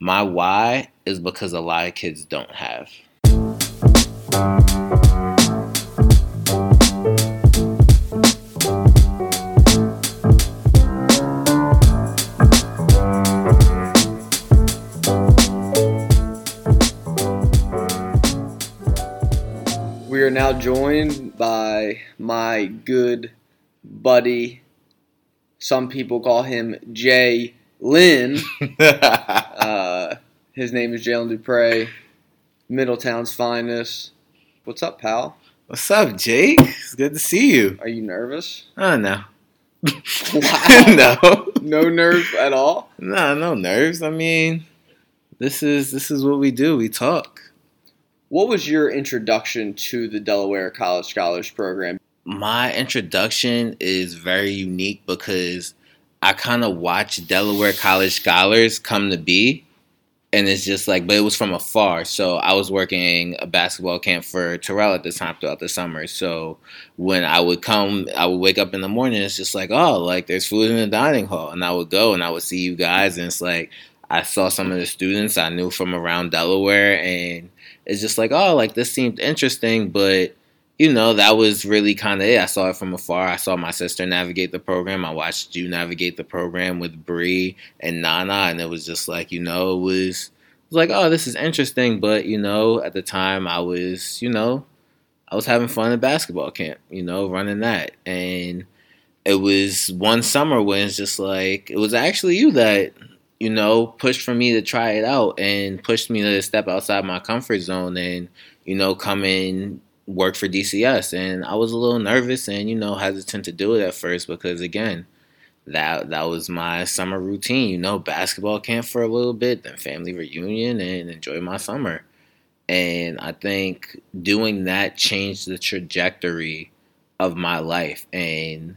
My why is because a lot of kids don't have. We are now joined by my good buddy. Some people call him Jay Lynn. His name is Jaylin Duprey, Middletown's finest. What's up, pal? What's up, Jake? It's good to see you. Are you nervous? Oh no. Wow. no. No nerves at all? No, no nerves. I mean, this is this is what we do. We talk. What was your introduction to the Delaware College Scholars Program? My introduction is very unique because I kind of watched Delaware College Scholars come to be. And it's just like, but it was from afar. So I was working a basketball camp for Terrell at the time throughout the summer. So when I would come, I would wake up in the morning. It's just like, oh, like there's food in the dining hall. And I would go and I would see you guys. And it's like, I saw some of the students I knew from around Delaware. And it's just like, oh, like this seemed interesting. But you know, that was really kind of it. I saw it from afar. I saw my sister navigate the program. I watched you navigate the program with Bree and Nana, and it was just like, you know, it was, it was like, oh, this is interesting. But you know, at the time, I was, you know, I was having fun at basketball camp. You know, running that, and it was one summer when it's just like it was actually you that you know pushed for me to try it out and pushed me to step outside my comfort zone and you know come in work for DCS and I was a little nervous and you know hesitant to do it at first because again that that was my summer routine you know basketball camp for a little bit then family reunion and enjoy my summer. And I think doing that changed the trajectory of my life and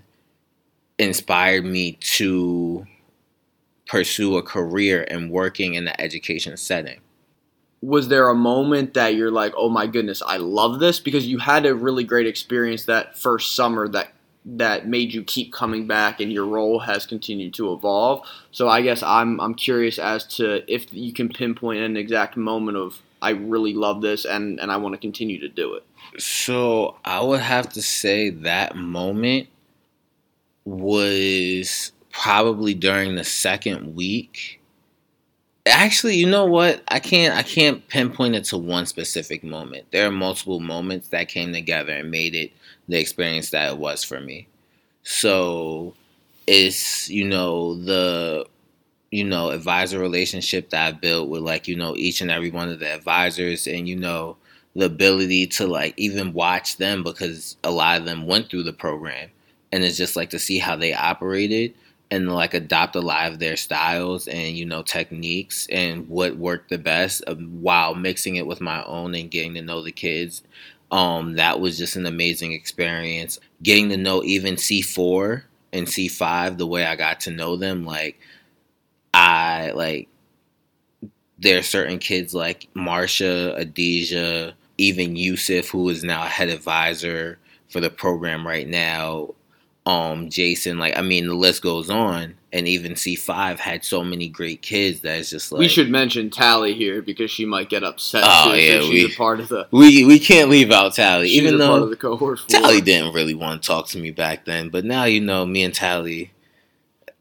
inspired me to pursue a career in working in the education setting Was there a moment that you're like, oh my goodness, I love this? Because you had a really great experience that first summer that that made you keep coming back and your role has continued to evolve. So I guess I'm I'm curious as to if you can pinpoint an exact moment of I really love this and, and I want to continue to do it. So I would have to say that moment was probably during the second week. Actually, you know what? I can't I can't pinpoint it to one specific moment. There are multiple moments that came together and made it the experience that it was for me. So it's, you know, the you know, advisor relationship that I built with like, you know, each and every one of the advisors and you know, the ability to like even watch them because a lot of them went through the program and it's just like to see how they operated and like adopt a lot of their styles and you know techniques and what worked the best um, while mixing it with my own and getting to know the kids. Um that was just an amazing experience. Getting to know even c4 and c5 the way i got to know them like i like there are certain kids like marsha adija even yusuf who is now head advisor for the program right now um Jason, like I mean the list goes on, and even C five had so many great kids that it's just like we should mention Tally here because she might get upset. Oh, too, yeah, she's we- a part of the we we can't leave out Tally, even a part of though the cohort. Tally didn't really want to talk to me back then, but now you know me and Tally.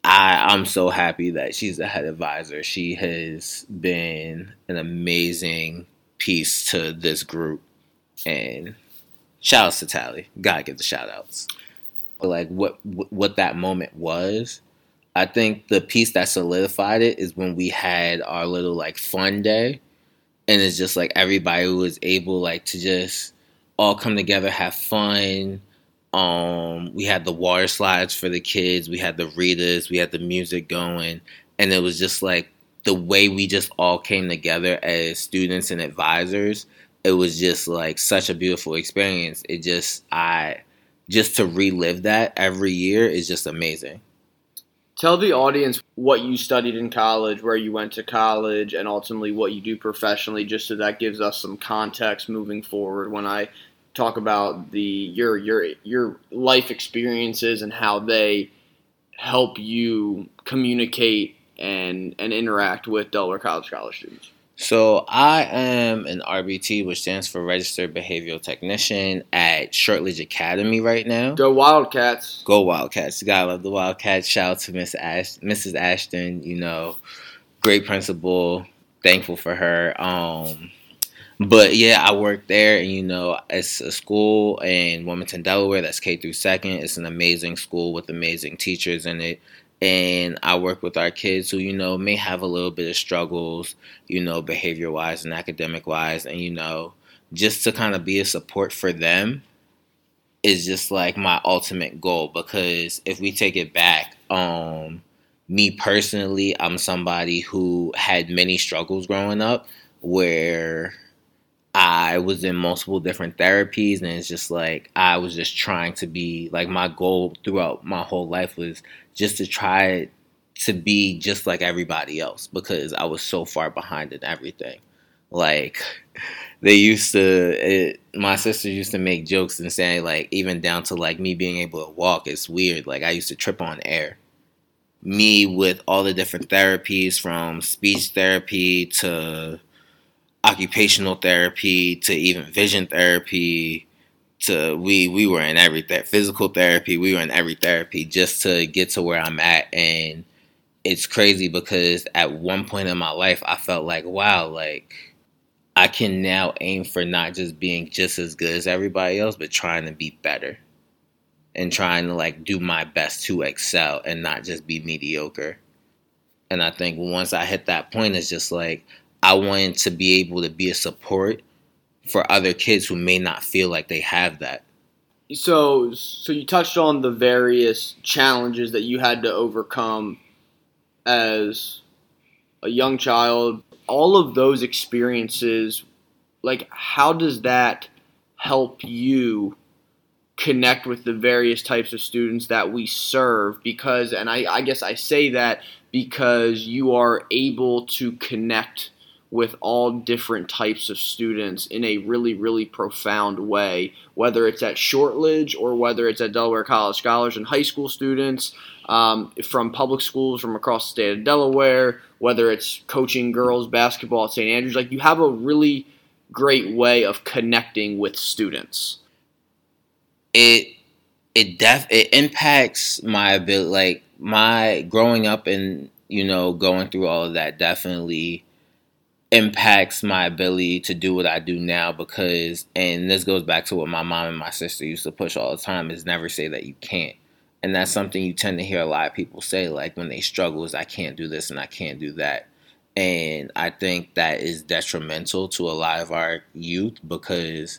I I'm so happy that she's the head advisor. She has been an amazing piece to this group, and shout outs to Tally. Gotta give the shout outs. Like what what that moment was, I think the piece that solidified it is when we had our little like fun day, and it's just like everybody was able like to just all come together, have fun. Um, we had the water slides for the kids, we had the readers, we had the music going, and it was just like the way we just all came together as students and advisors. It was just like such a beautiful experience. It just I just to relive that every year is just amazing. Tell the audience what you studied in college, where you went to college, and ultimately what you do professionally, just so that gives us some context moving forward when I talk about the your your your life experiences and how they help you communicate and and interact with Delaware College Scholar students? So I am an RBT, which stands for Registered Behavioral Technician at Shortlidge Academy right now. Go Wildcats! Go Wildcats! You gotta love the Wildcats. Shout out to Miss Ash- Mrs. Ashton. You know, great principal. Thankful for her. Um, but yeah, I work there, and you know, it's a school in Wilmington, Delaware. That's K through second. It's an amazing school with amazing teachers in it and I work with our kids who you know may have a little bit of struggles, you know, behavior wise and academic wise, and you know, just to kind of be a support for them is just like my ultimate goal because if we take it back, um, me personally, I'm somebody who had many struggles growing up where I was in multiple different therapies, and it's just like I was just trying to be like my goal throughout my whole life was just to try to be just like everybody else because I was so far behind in everything. Like they used to, it, my sister used to make jokes and say like even down to like me being able to walk. It's weird. Like I used to trip on air. Me with all the different therapies from speech therapy to occupational therapy to even vision therapy to we we were in every th- physical therapy we were in every therapy just to get to where i'm at. And it's crazy because at one point in my life i felt like wow like i can now aim for not just being just as good as everybody else but trying to be better and trying to like do my best to excel and not just be mediocre. And i think once i hit that point it's just like I wanted to be able to be a support for other kids who may not feel like they have that. So, so you touched on the various challenges that you had to overcome as a young child. All of those experiences, like, how does that help you connect with the various types of students that we serve? Because, and I, I guess I say that because you are able to connect with all different types of students in a really, really profound way, whether it's at Shortlidge or whether it's at Delaware College Scholars and high school students um, from public schools from across the state of Delaware, whether it's coaching girls basketball at St. Andrews. Like, you have a really great way of connecting with students. It it def it impacts my ability like my growing up and you know going through all of that definitely impacts my ability to do what I do now because and this goes back to what my mom and my sister used to push all the time is never say that you can't. And that's something you tend to hear a lot of people say like when they struggle is I can't do this and I can't do that. And I think that is detrimental to a lot of our youth because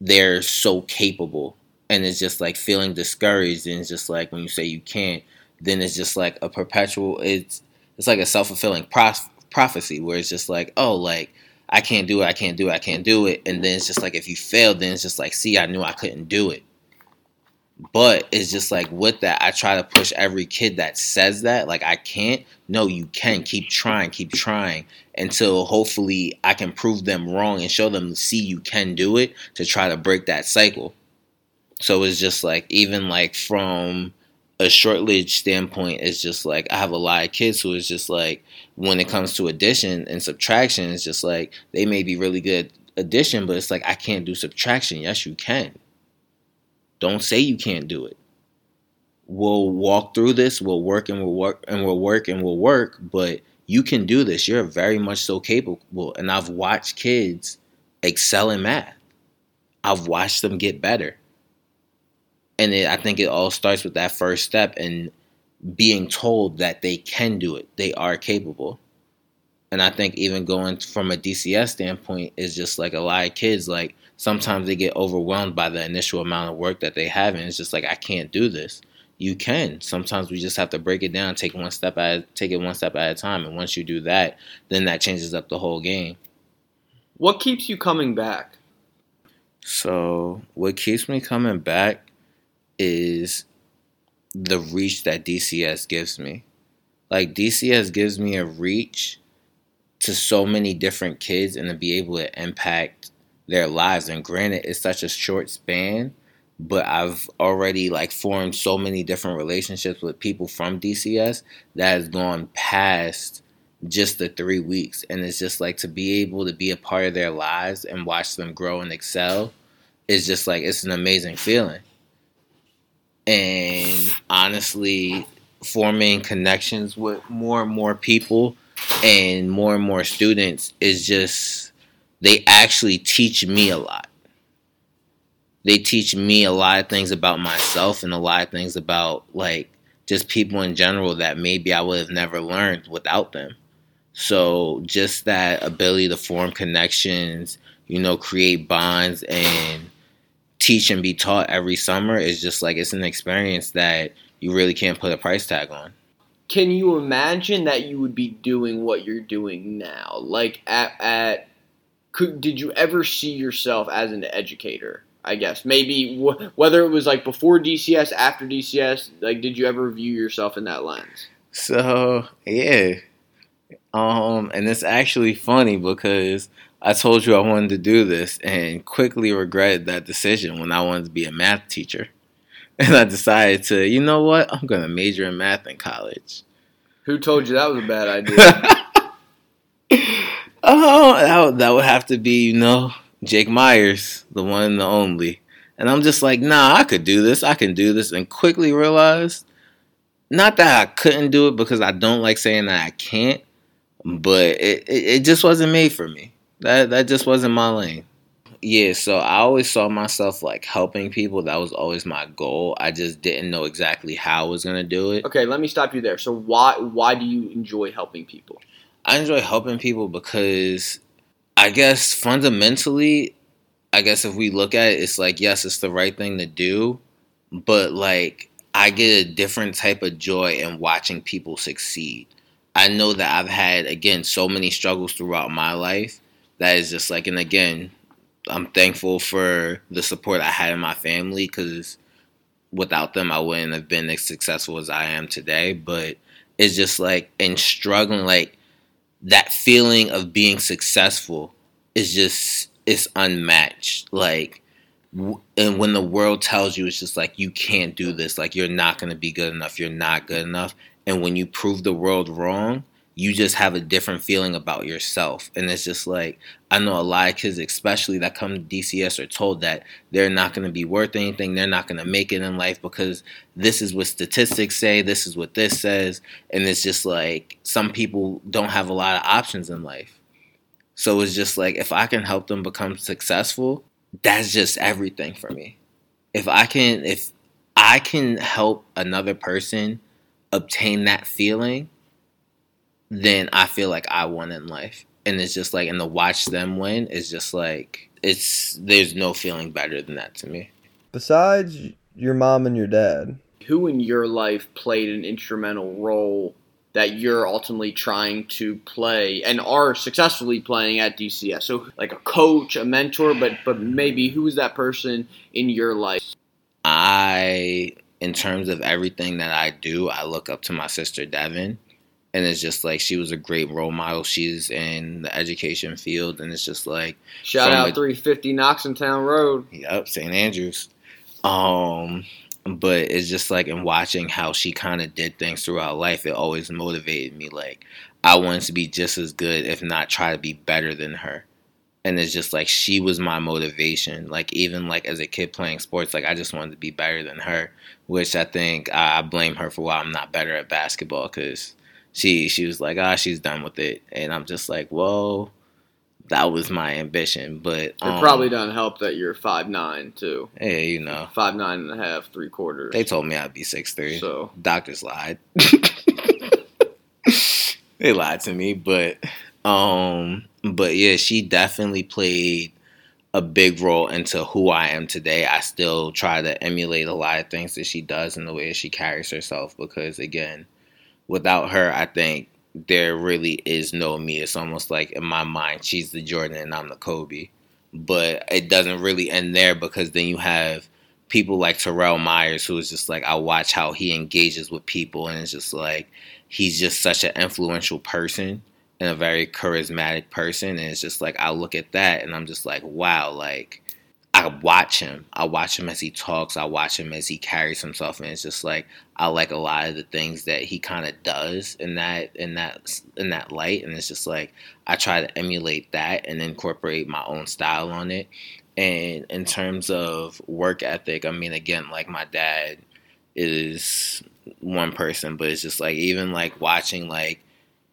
they're so capable and it's just like feeling discouraged and it's just like when you say you can't then it's just like a perpetual it's it's like a self-fulfilling prophecy prophecy where it's just like, oh, like I can't do it, I can't do it, I can't do it, and then it's just like if you fail, then it's just like, see, I knew I couldn't do it. But it's just like with that, I try to push every kid that says that, like I can't. No, you can. Keep trying, keep trying until hopefully I can prove them wrong and show them, see, you can do it to try to break that cycle. So it's just like even like from a Shortlidge standpoint, is just like I have a lot of kids who is just like when it comes to addition and subtraction, it's just like they may be really good addition, but it's like I can't do subtraction. Yes, you can. Don't say you can't do it. We'll walk through this. We'll work and we'll work and we'll work and we'll work. But you can do this. You're very much so capable. And I've watched kids excel in math. I've watched them get better. And it, I think it all starts with that first step and being told that they can do it, they are capable. And I think even going from a DCS standpoint is just like a lot of kids, like sometimes they get overwhelmed by the initial amount of work that they have, and it's just like I can't do this. You can. Sometimes we just have to break it down, take one step at take it one step at a time, and once you do that, then that changes up the whole game. What keeps you coming back? So, what keeps me coming back is the reach that DCS gives me. Like DCS gives me a reach to so many different kids and to be able to impact their lives. And granted, it's such a short span, but I've already like formed so many different relationships with people from DCS that has gone past just the three weeks. And it's just like to be able to be a part of their lives and watch them grow and excel is just like it's an amazing feeling. And honestly, forming connections with more and more people and more and more students is just they actually teach me a lot. They teach me a lot of things about myself and a lot of things about like just people in general that maybe I would have never learned without them. So just that ability to form connections, you know, create bonds and teach and be taught every summer is just like it's an experience that you really can't put a price tag on. Can you imagine that you would be doing what you're doing now? Like at at could did you ever see yourself as an educator? I guess maybe wh- whether it was like before DCS, after DCS, like did you ever view yourself in that lens? So yeah, um, and it's actually funny because I told you I wanted to do this and quickly regretted that decision when I wanted to be a math teacher. And I decided to, you know what? I'm going to major in math in college. Who told you that was a bad idea? oh, that would, that would have to be, you know, Jake Myers, the one and the only. And I'm just like, nah, I could do this. I can do this. And quickly realized, not that I couldn't do it because I don't like saying that I can't, but it, it, it just wasn't made for me. That that just wasn't my lane. Yeah, so I always saw myself like helping people. That was always my goal. I just didn't know exactly how I was gonna do it. Okay, let me stop you there. So why why do you enjoy helping people? I enjoy helping people because I guess fundamentally, I guess if we look at it, it's like yes, it's the right thing to do, but like I get a different type of joy in watching people succeed. I know that I've had again so many struggles throughout my life that is just like, and again, I'm thankful for the support I had in my family because without them, I wouldn't have been as successful as I am today. But it's just like, and struggling, like that feeling of being successful is just, it's unmatched. Like, and when the world tells you it's just like you can't do this like you're not going to be good enough you're not good enough and when you prove the world wrong you just have a different feeling about yourself. And it's just like, I know a lot of kids, especially that come to DCS, are told that they're not going to be worth anything. They're not going to make it in life because this is what statistics say, this is what this says. And it's just like, some people don't have a lot of options in life. So it's just like, if I can help them become successful, that's just everything for me. If I can, if I can help another person obtain that feeling, then I feel like I won in life. And it's just like, and to watch them win is just like, it's, there's no feeling better than that to me. Besides your mom and your dad, who in your life played an instrumental role that you're ultimately trying to play and are successfully playing at DCS? So, like a coach, a mentor, but but maybe who is that person in your life? I, in terms of everything that I do, I look up to my sister Devin and it's just like she was a great role model. She's in the education field, and it's just like shout out 350 Noxontown Road. Yep, St. Andrews. Um, but it's just like in watching how she kind of did things throughout life, it always motivated me. Like I wanted to be just as good, if not try to be better than her. And it's just like she was my motivation. Like even like as a kid playing sports, like I just wanted to be better than her. Which I think I blame her for why I'm not better at basketball because she she was like, ah, she's done with it, and I'm just like, whoa that was my ambition, but um, it probably doesn't help that you're five nine too. Yeah, you know, five nine and a half, three quarters. They told me I'd be six three. So doctors lied. they lied to me, but um, but yeah, she definitely played a big role into who I am today. I still try to emulate a lot of things that she does and the way she carries herself because again without her, I think there really is no me. It's almost like in my mind, she's the Jordan and I'm the Kobe. But it doesn't really end there because then you have people like Terrell Myers, who is just like, I watch how he engages with people, and it's just like, he's just such an influential person and a very charismatic person. And it's just like, I look at that and I'm just like, wow, like, I watch him. I watch him as he talks. I watch him as he carries himself, and it's just like I like a lot of the things that he kind of does in that in that in that light, and it's just like I try to emulate that and incorporate my own style on it. And in terms of work ethic, I mean, again, like my dad is one person, but it's just like even like watching like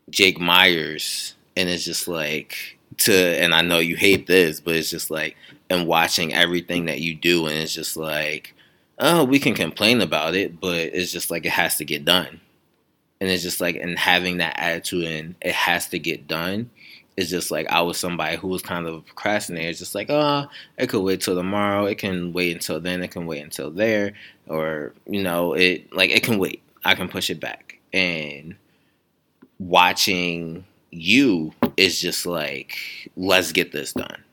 Jake Myers, and it's just like to, and I know you hate this, but it's just like and watching everything that you do, and it's just like, oh, we can complain about it, but it's just like it has to get done. And it's just like, and having that attitude and it has to get done it's just like I was somebody who was kind of a procrastinator. It's just like, oh, it could wait till tomorrow. It can wait until then. It can wait until there, or you know, it like it can wait. I can push it back. And watching you is just like, let's get this done.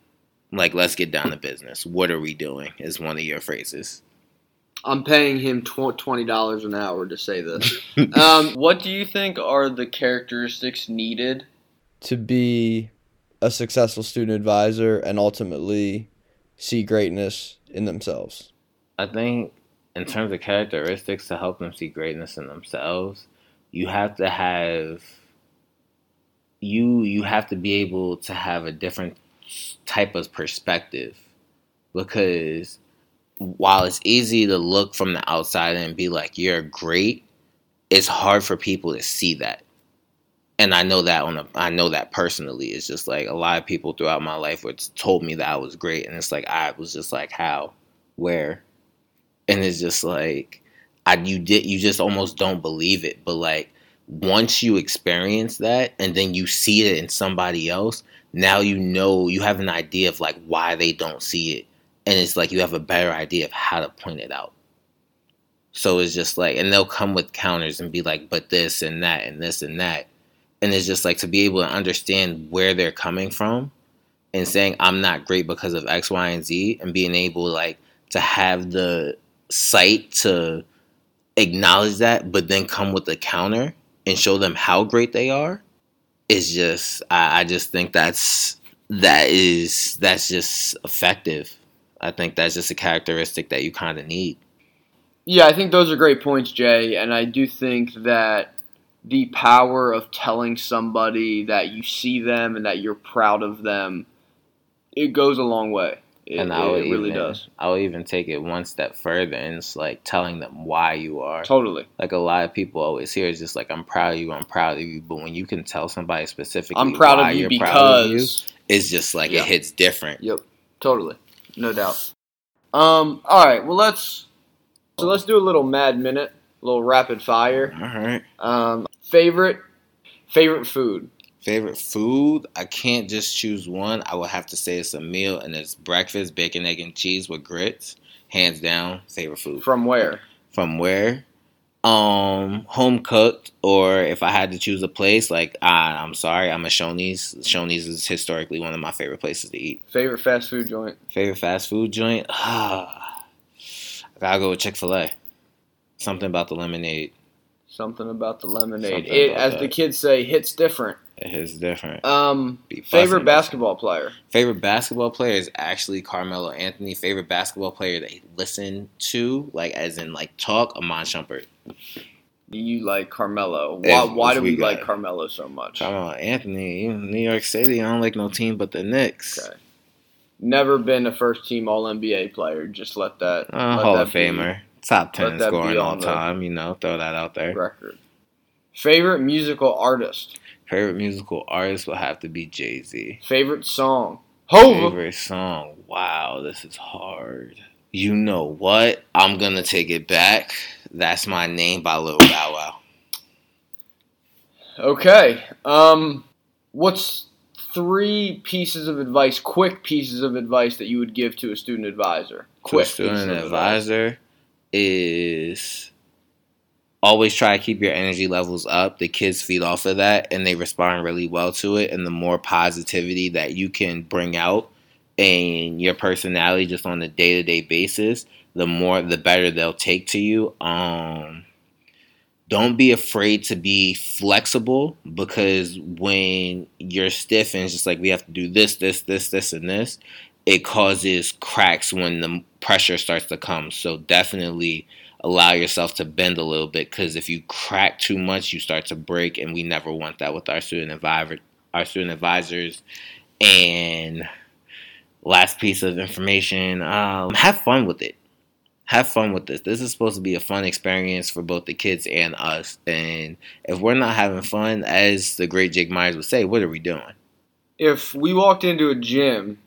Like, let's get down to business. What are we doing? Is one of your phrases. I'm paying him twenty dollars an hour to say this. um, what do you think are the characteristics needed to be a successful student advisor and ultimately see greatness in themselves? I think in terms of characteristics to help them see greatness in themselves, you have to have you you have to be able to have a different type of perspective. Because while it's easy to look from the outside and be like you're great, it's hard for people to see that. And I know that on a, I know that personally. It's just like a lot of people throughout my life were told me that I was great, and it's like I was just like how, where, and it's just like I you did you just almost don't believe it, but like once you experience that and then you see it in somebody else, now you know you have an idea of like why they don't see it, and it's like you have a better idea of how to point it out. So it's just like, and they'll come with counters and be like, but this and that and this and that and it's just like to be able to understand where they're coming from and saying i'm not great because of x y and z and being able like to have the sight to acknowledge that but then come with a counter and show them how great they are is just I, I just think that's that is that's just effective i think that's just a characteristic that you kind of need yeah i think those are great points jay and i do think that the power of telling somebody that you see them and that you're proud of them, it goes a long way. It, and I it really even, does. I will even take it one step further, and it's like telling them why you are. Totally. Like a lot of people always hear, is just like I'm proud of you, I'm proud of you. But when you can tell somebody specifically, I'm proud of you because of you, it's just like yep. it hits different. Yep. Totally. No doubt. Um. All right. Well, let's so let's do a little mad minute, a little rapid fire. All right. Um. Favorite favorite food. Favorite food? I can't just choose one. I would have to say it's a meal, and it's breakfast, bacon, egg, and cheese with grits. Hands down, favorite food. From where? From where? Um, home cooked, or if I had to choose a place, like uh, I'm sorry, I'm a Shoney's. Shoney's is historically one of my favorite places to eat. Favorite fast food joint. Favorite fast food joint? Ah, I gotta go with Chick Fil A. Something about the lemonade. Something about the lemonade. Something it, as that. the kids say, hits different. It hits different. Um, favorite basketball player. Favorite basketball player is actually Carmelo Anthony. Favorite basketball player they listen to, like as in like talk, Iman Shumpert. Do you like Carmelo? Why, why do we, we like Carmelo so much? Carmelo Anthony, New York City. I don't like no team but the Knicks. Okay. Never been a first team All NBA player. Just let that. Uh, let Hall that of Famer. Be top ten scoring all time. You know, throw that out there. Record. Favorite musical artist. Favorite musical artist will have to be Jay Z. Favorite song. Hova. Favorite song. Wow, this is hard. You know what? I'm gonna take it back. That's my name by Lil Bow Wow. Okay. Um, what's three pieces of advice, quick pieces of advice that you would give to a student advisor? Quick to a student advisor is always try to keep your energy levels up. The kids feed off of that and they respond really well to it. And the more positivity that you can bring out in your personality just on a day to day basis, the more the better they'll take to you. Um don't be afraid to be flexible because when you're stiff and it's just like we have to do this, this, this, this, and this, it causes cracks when the pressure starts to come. So definitely allow yourself to bend a little bit because if you crack too much, you start to break, and we never want that with our student advisor, our student advisors. And last piece of information: um, have fun with it. Have fun with this. This is supposed to be a fun experience for both the kids and us. And if we're not having fun, as the great Jake Myers would say, what are we doing? If we walked into a gym,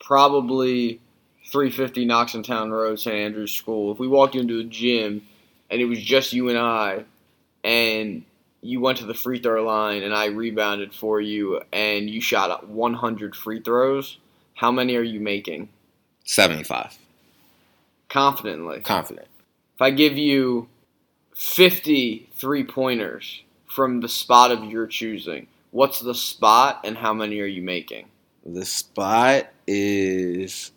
probably 350 Noxontown Road, St. Andrews School, if we walked into a gym and it was just you and I, and you went to the free throw line and I rebounded for you and you shot 100 free throws, how many are you making? 75. Confidently. Confident. If I give you 50 three pointers from the spot of your choosing, what's the spot and how many are you making? The spot is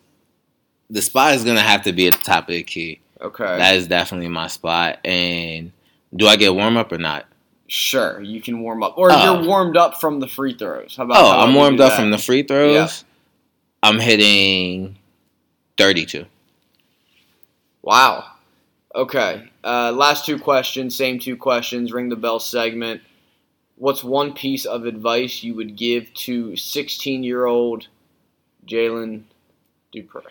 the spot is gonna have to be at the top of the key. Okay. That is definitely my spot. And do I get warm up or not? Sure, you can warm up, or Oh. you're warmed up from the free throws. How about? Oh, I'm warmed up that? from the free throws. Yeah. I'm hitting 32. Wow. Okay. Uh, last two questions. Same two questions. Ring the bell segment. What's one piece of advice you would give to 16 year old Jaylin Duprey?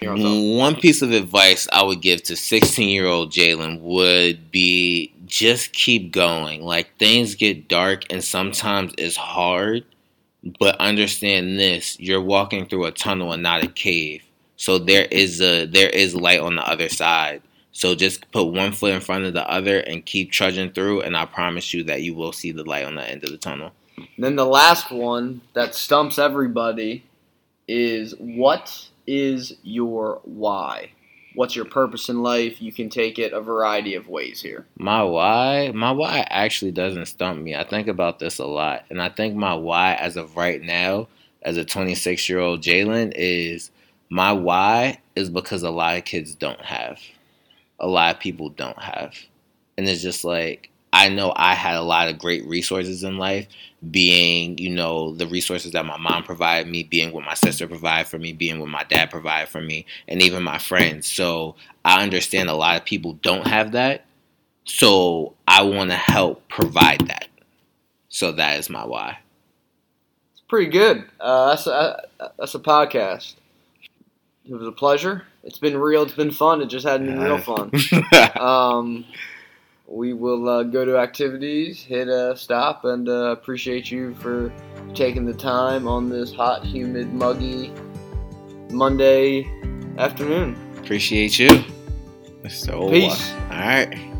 Top. Mm, one piece of advice I would give to 16 year old Jaylin would be just keep going. Like things get dark and sometimes it's hard, but understand this: you're walking through a tunnel and not a cave. So there is a there is light on the other side. So just put one foot in front of the other and keep trudging through, and I promise you that you will see the light on the end of the tunnel. Then the last one that stumps everybody is what is your why? What's your purpose in life? You can take it a variety of ways here. My why, my why actually doesn't stump me. I think about this a lot, and I think my why, as of right now, as a 26 year old Jaylin, is my why is because a lot of kids don't have, a lot of people don't have, and it's just like I know I had a lot of great resources in life, being you know the resources that my mom provided me, being what my sister provided for me, being what my dad provided for me, and even my friends. So I understand a lot of people don't have that. So I want to help provide that. So that is my why. It's pretty good. Uh, that's a, that's a podcast. It was a pleasure. It's been real. It's been fun. It just hadn't been real fun. Um, we will uh, go to activities, hit a stop, and uh, appreciate you for taking the time on this hot, humid, muggy Monday afternoon. Appreciate you. So, Peace. All right.